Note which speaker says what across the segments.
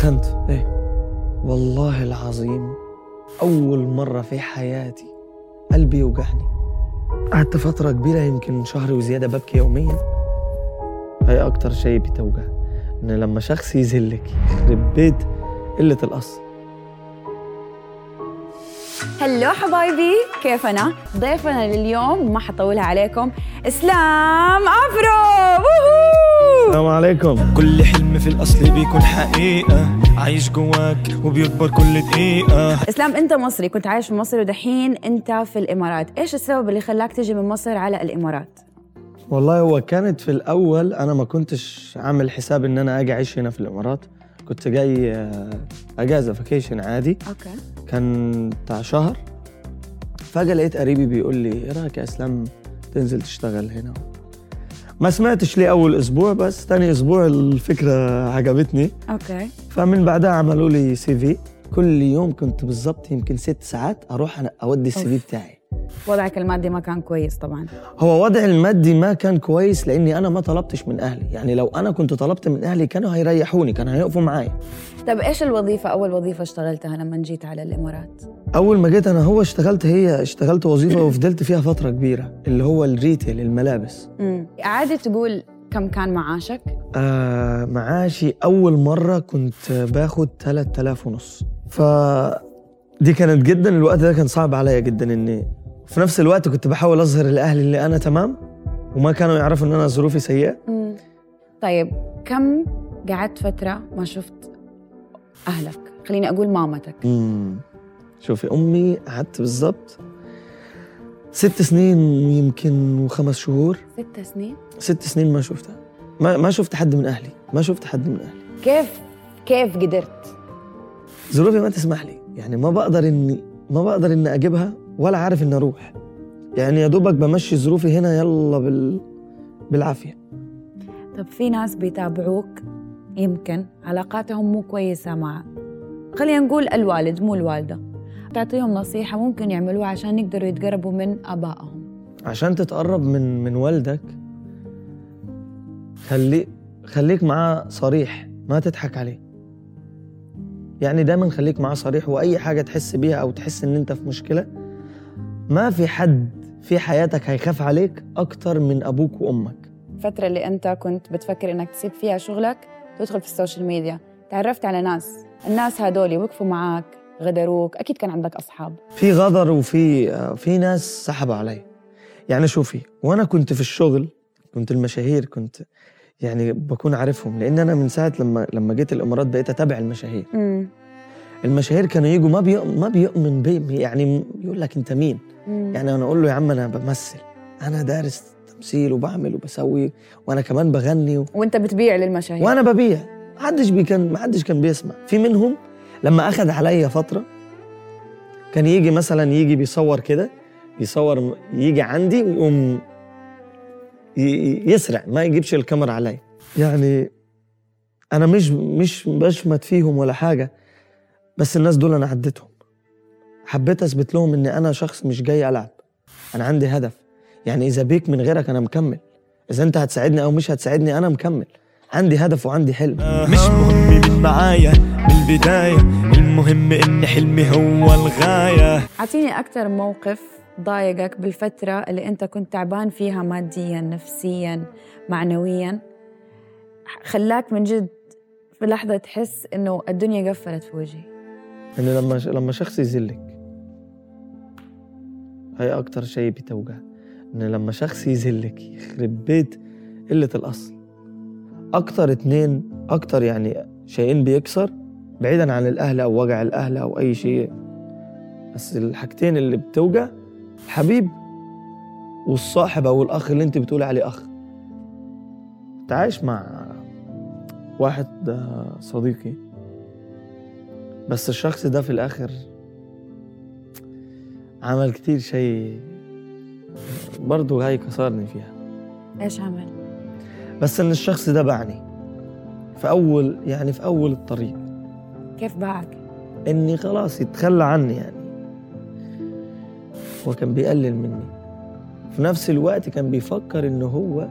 Speaker 1: سخنت إيه. والله العظيم أول مرة في حياتي قلبي يوجعني. قعدت فترة كبيرة يمكن شهر وزيادة ببكي يوميا. هي أكتر شيء بتوجع إن لما شخص يذلك يخرب بيت قلة الأصل
Speaker 2: هلو حبايبي كيف أنا؟ ضيفنا لليوم ما حطولها عليكم. إسلام افرو ووهو
Speaker 1: السلام عليكم.
Speaker 3: كل حلم في الأصل بيكون حقيقة. عايش جواك وبيكبر كل دقيقة.
Speaker 2: إسلام أنت مصري كنت عايش في مصر ودحين أنت في الإمارات. إيش السبب اللي خلاك تجي من مصر على الإمارات؟
Speaker 1: والله هو كانت في الأول أنا ما كنتش عامل حساب إن أنا أجي أعيش هنا في الإمارات. كنت جاي آه، أجازة vacation عادي.
Speaker 2: أوكي.
Speaker 1: كان بتاع شهر. فجأة لقيت قريبي بيقول لي إيه رأيك يا إسلام تنزل تشتغل هنا؟ ما سمعتش ليه أول أسبوع بس تاني أسبوع الفكرة عجبتني.
Speaker 2: أوكي.
Speaker 1: فمن بعدها عملوا لي CV كل يوم كنت بالظبط يمكن ست ساعات أروح أنا أودي ال
Speaker 2: CV.
Speaker 1: بتاعي.
Speaker 2: وضعك المادي ما كان كويس طبعا.
Speaker 1: هو وضعي المادي ما كان كويس لأني أنا ما طلبتش من أهلي. يعني لو أنا كنت طلبت من أهلي كانوا هيريحوني كانوا هيقفوا معايا.
Speaker 2: طب إيش الوظيفة أول وظيفة اشتغلتها لما جيت على الإمارات؟
Speaker 1: أول ما جيت أنا هو اشتغلت هي اشتغلت وظيفة وفضلت فيها فترة كبيرة اللي هو الريتيل الملابس.
Speaker 2: امم عادي تقول كم كان معاشك؟
Speaker 1: آه معاشي أول مرة كنت باخد 3000 ونص. ف دي كانت جدا الوقت ده كان صعب عليا جدا إني في نفس الوقت كنت بحاول أظهر لأهلي إن أنا تمام وما كانوا يعرفوا إن أنا ظروفي سيئة.
Speaker 2: مم. طيب كم قعدت فترة ما شفت أهلك؟ خليني أقول مامتك.
Speaker 1: امم شوفي أمي قعدت بالظبط ست سنين يمكن وخمس شهور.
Speaker 2: ست سنين؟
Speaker 1: ست سنين ما شفتها. ما ما شفت حد من أهلي. ما شفت حد من أهلي.
Speaker 2: كيف كيف قدرت؟
Speaker 1: ظروفي ما تسمح لي. يعني ما بقدر إني ما بقدر إني أجيبها ولا عارف إني أروح. يعني يا دوبك بمشي ظروفي هنا يلا بال بالعافية.
Speaker 2: طب في ناس بيتابعوك؟ يمكن علاقاتهم مو كويسة مع خلينا نقول الوالد مو الوالدة. تعطيهم نصيحة ممكن يعملوها عشان يقدروا يتقربوا من آبائهم.
Speaker 1: عشان تتقرب من من والدك خلي خليك معاه صريح ما تضحك عليه. يعني دايما خليك معاه صريح وأي حاجة تحس بيها أو تحس إن أنت في مشكلة ما في حد في حياتك هيخاف عليك أكتر من أبوك وأمك.
Speaker 2: الفترة اللي أنت كنت بتفكر إنك تسيب فيها شغلك تدخل في السوشيال ميديا. تعرفت على ناس. الناس هدول وقفوا معاك غدروك. أكيد كان عندك أصحاب.
Speaker 1: في غدر وفي في ناس سحبوا عليا يعني شوفي وأنا كنت في الشغل كنت المشاهير كنت يعني بكون عارفهم. لأن أنا من ساعة لما لما جيت الإمارات بقيت أتابع المشاهير. المشاهير كانوا يجوا ما بيؤمن ما بيؤمن بي يعني يقول لك انت مين؟ يعني أنا أقول له يا عم أنا بمثل أنا دارس تمثيل وبعمل وبسوي وأنا كمان بغني و...
Speaker 2: وأنت بتبيع للمشاهير.
Speaker 1: وأنا ببيع. ما حدش بي كان ما حدش كان بيسمع. في منهم لما أخذ عليا فترة كان يجي مثلا يجي بيصور كده يصور يجي عندي ويقوم يسرع ما يجيبش الكاميرا عليا. يعني أنا مش مش بشمت فيهم ولا حاجة. بس الناس دول أنا عديتهم. حبيت أثبت لهم إن أنا شخص مش جاي ألعب. أنا عندي هدف. يعني إذا بيك من غيرك أنا مكمل. إذا أنت هتساعدني أو مش هتساعدني أنا مكمل. عندي هدف وعندي حلم.
Speaker 3: مش مهم مين معايا من البداية. المهم إن حلمي هو الغاية.
Speaker 2: أعطيني أكثر موقف ضايقك بالفترة اللي أنت كنت تعبان فيها ماديا نفسيا معنويا؟ خلاك من جد في لحظة تحس إنه الدنيا قفلت في وجهي.
Speaker 1: إن لما لما شخص يذلك هي أكتر شيء بتوجع. إن لما شخص يذلك يخرب بيت قلة الأصل. أكتر اتنين أكتر يعني شيئين بيكسر بعيدا عن الأهل أو وجع الأهل أو أي شيء. بس الحاجتين اللي بتوجع الحبيب والصاحب أو الأخ اللي أنت بتقول عليه أخ. كنت عايش مع واحد آه، صديقي. بس الشخص ده في الآخر عمل كتير شيء برضه هاي كسرني فيها.
Speaker 2: إيش عمل؟
Speaker 1: بس إن الشخص ده باعني. في أول يعني في أول الطريق.
Speaker 2: كيف باعك؟
Speaker 1: إني خلاص يتخلى عني يعني. هو كان بيقلل مني. في نفس الوقت كان بيفكر إنه هو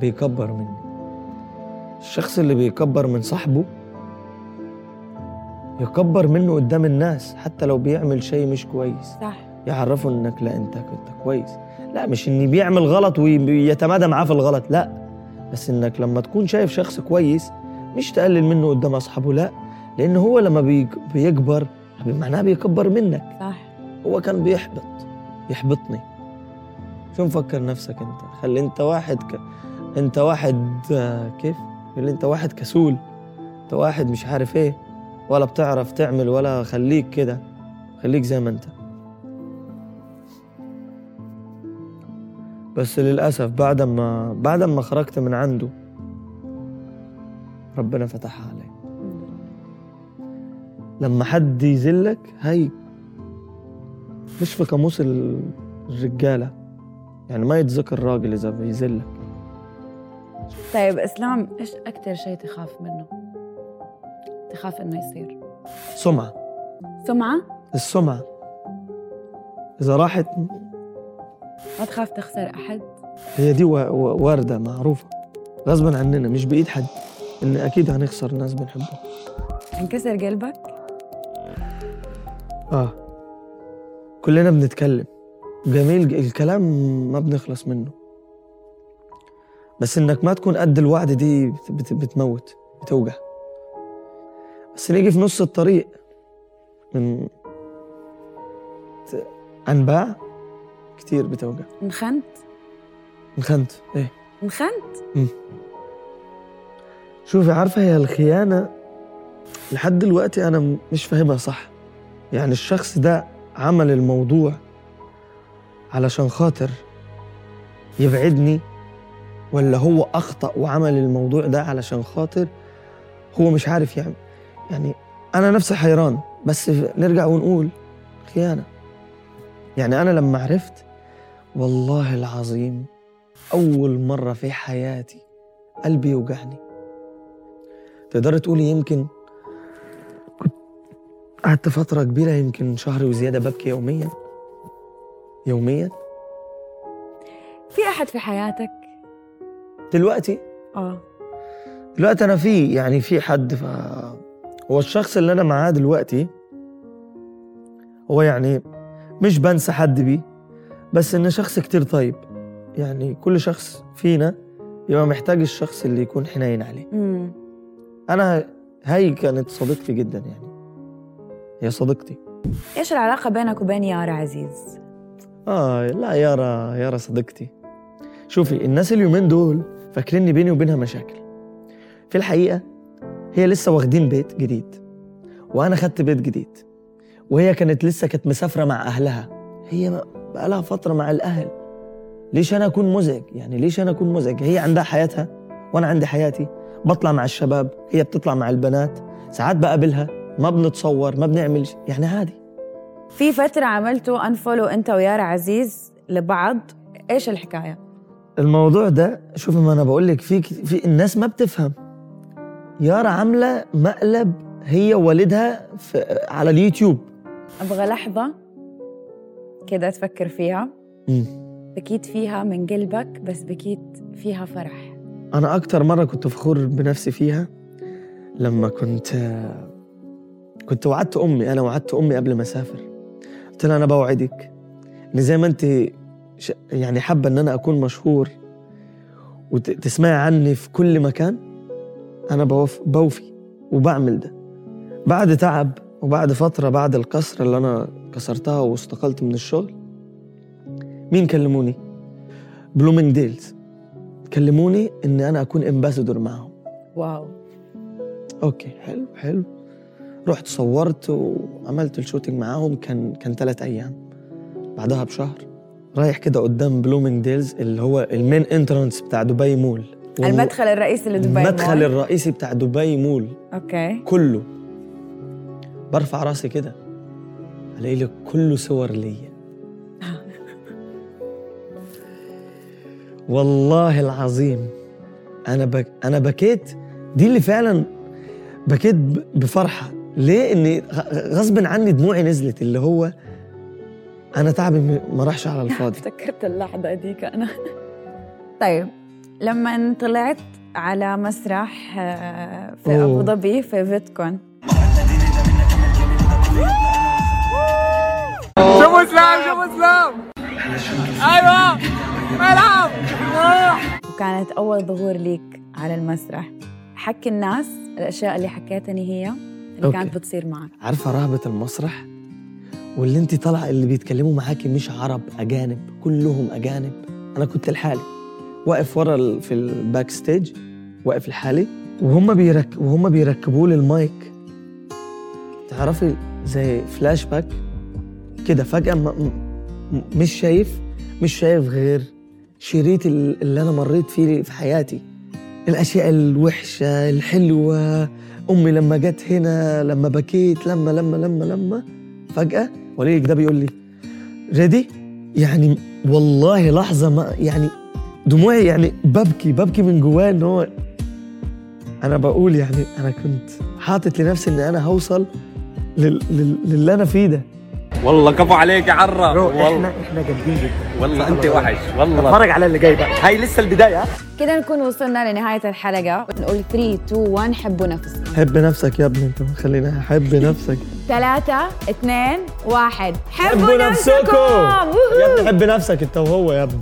Speaker 1: بيكبر مني. الشخص اللي بيكبر من صاحبه يكبر منه قدام الناس حتى لو بيعمل شيء مش كويس.
Speaker 2: صح.
Speaker 1: يعرفه إنك لا أنت كنت كويس. لا مش إني بيعمل غلط ويتمادى معاه في الغلط لا. بس إنك لما تكون شايف شخص كويس مش تقلل منه قدام أصحابه لا. لأن هو لما بيك- بيكبر معناه بيكبر منك.
Speaker 2: صح.
Speaker 1: هو كان بيحبط يحبطني. شو مفكر نفسك أنت؟ خلي أنت واحد ك... أنت واحد آه، كيف؟ اللي أنت واحد كسول. أنت واحد مش عارف إيه. ولا بتعرف تعمل ولا خليك كده خليك زي ما انت. بس للأسف بعد ما بعد ما خرجت من عنده ربنا فتحها علي. لما حد يذلك هاي مش في قاموس ال- الرجالة. يعني ما يتذكر راجل إذا بيذلك.
Speaker 2: طيب إسلام إيش أكثر شيء تخاف منه؟ تخاف إنه يصير.
Speaker 1: سمعة.
Speaker 2: سمعة؟
Speaker 1: السمعة. إذا راحت
Speaker 2: ما تخاف تخسر أحد.
Speaker 1: هي دي و- و- واردة معروفة. غصبا عننا مش بإيد حد. إن أكيد هنخسر ناس بنحبهم.
Speaker 2: انكسر قلبك؟
Speaker 1: آه. كلنا بنتكلم. جميل الكلام ما بنخلص منه. بس إنك ما تكون قد الوعد دي بت- بت- بتموت بتوجع. بس نيجي في نص الطريق من أنباع كتير بتوجع.
Speaker 2: انخنت؟
Speaker 1: انخنت إيه.
Speaker 2: انخنت؟
Speaker 1: شوفي عارفة هي الخيانة لحد دلوقتي أنا م- مش فاهمها صح. يعني الشخص ده عمل الموضوع علشان خاطر يبعدني ولا هو أخطأ وعمل الموضوع ده علشان خاطر؟ هو مش عارف يعمل. يعني أنا نفسي حيران بس نرجع ونقول خيانة. يعني أنا لما عرفت والله العظيم أول مرة في حياتي قلبي يوجعني. تقدر تقولي يمكن كنت قعدت فترة كبيرة يمكن شهر وزيادة ببكي يوميا؟ يوميا؟
Speaker 2: في أحد في حياتك؟
Speaker 1: دلوقتي؟
Speaker 2: آه.
Speaker 1: دلوقتي أنا في يعني في حد ف هو الشخص اللي أنا معاه دلوقتي هو يعني مش بنسى حد بيه بس إنه شخص كتير طيب. يعني كل شخص فينا يبقى محتاج الشخص اللي يكون حنين عليه.
Speaker 2: امم
Speaker 1: أنا هاي كانت صديقتي جدا يعني. هي صديقتي.
Speaker 2: إيش العلاقة بينك وبين يارا عزيز؟
Speaker 1: آه لا يارا يارا صديقتي. شوفي الناس اليومين دول فاكريني بيني وبينها مشاكل. في الحقيقة هي لسه واخدين بيت جديد. وأنا خدت بيت جديد. وهي كانت لسه كانت مسافرة مع أهلها. هي بقالها فترة مع الأهل. ليش أنا أكون مزعج؟ يعني ليش أنا أكون مزعج؟ هي عندها حياتها وأنا عندي حياتي. بطلع مع الشباب هي بتطلع مع البنات. ساعات بقابلها ما بنتصور ما بنعمل يعني عادي.
Speaker 2: في فترة عملتوا انفولو أنت ويارا عزيز لبعض. إيش الحكاية؟
Speaker 1: الموضوع ده شوفي ما أنا بقول لك في في الناس ما بتفهم. يارا عاملة مقلب هي ووالدها في على اليوتيوب.
Speaker 2: أبغى لحظة كده تفكر فيها.
Speaker 1: مم.
Speaker 2: بكيت فيها من قلبك بس بكيت فيها فرح.
Speaker 1: أنا أكتر مرة كنت فخور بنفسي فيها لما كنت كنت وعدت أمي. أنا وعدت أمي قبل ما أسافر. قلت لها أنا بوعدك. إن زي ما أنت يعني حابة إن أنا أكون مشهور وتسمعي عني في كل مكان أنا بوف بوفي وبعمل ده. بعد تعب وبعد فترة بعد الكسره اللي أنا كسرتها واستقلت من الشغل مين كلموني؟ بلومينج ديلز. كلموني إن أنا أكون ambassador معاهم.
Speaker 2: wow.
Speaker 1: أوكي حلو حلو. رحت صورت وعملت ال shooting معاهم كان كان ثلاث أيام. بعدها بشهر رايح كده قدام بلومينج ديلز اللي هو ال main entrance بتاع دبي مول.
Speaker 2: المدخل الرئيسي لدبي
Speaker 1: المدخل
Speaker 2: مول.
Speaker 1: الرئيسي بتاع دبي مول.
Speaker 2: أوكي.
Speaker 1: كله. برفع راسي كده ألاقي لك كله صور ليا. والله العظيم أنا بك أنا بكيت دي اللي فعلا بكيت ب- بفرحة. ليه؟ إني غ- غصب عني دموعي نزلت اللي هو أنا تعبي ما راحش على الفاضي.
Speaker 2: افتكرت اللحظة ديك أنا طيب. لما طلعت على مسرح آه، في أبو ظبي في فيتكون.
Speaker 4: شوفوا اسلام شوفوا اسلام أيوه. ملعب.
Speaker 2: وكانت أول ظهور ليك على المسرح. حكي الناس الأشياء اللي حكيتني هي اللي
Speaker 1: أوكي.
Speaker 2: كانت بتصير معك.
Speaker 1: عارفة رهبه المسرح؟ واللي انت طالعة اللي بيتكلموا معاكي مش عرب أجانب كلهم أجانب. أنا كنت لحالي. واقف ورا في ال backstage واقف لحالي وهم بيرك وهم بيركبوا لي المايك تعرفي زي فلاش باك كده فجأة م... مش شايف مش شايف غير شريط ال- اللي أنا مريت فيه في حياتي. الأشياء الوحشة الحلوة أمي لما جت هنا لما بكيت لما لما لما لما. فجأة وليك ده بيقول لي ready؟ يعني والله لحظة ما يعني دموعي يعني ببكي ببكي من جوايا إن هو أنا بقول يعني أنا كنت حاطط لنفسي ان أنا هوصل لل... لل... للي أنا فيه ده.
Speaker 4: والله كفو عليك يا عرة. والله.
Speaker 5: إحنا إحنا جامدين جدا.
Speaker 4: والله أنت وحش. والله.
Speaker 5: اتفرج على اللي جاي بقى. هاي لسه البداية.
Speaker 2: كده نكون وصلنا لنهاية الحلقة. نقول 3 2 1 حبوا نفسكم.
Speaker 1: حب نفسك يا ابني أنت. ما خلينا حب نفسك.
Speaker 2: ثلاثة اثنين واحد.
Speaker 1: حبوا نفسكم. يا ابني حب نفسك أنت وهو يا ابني.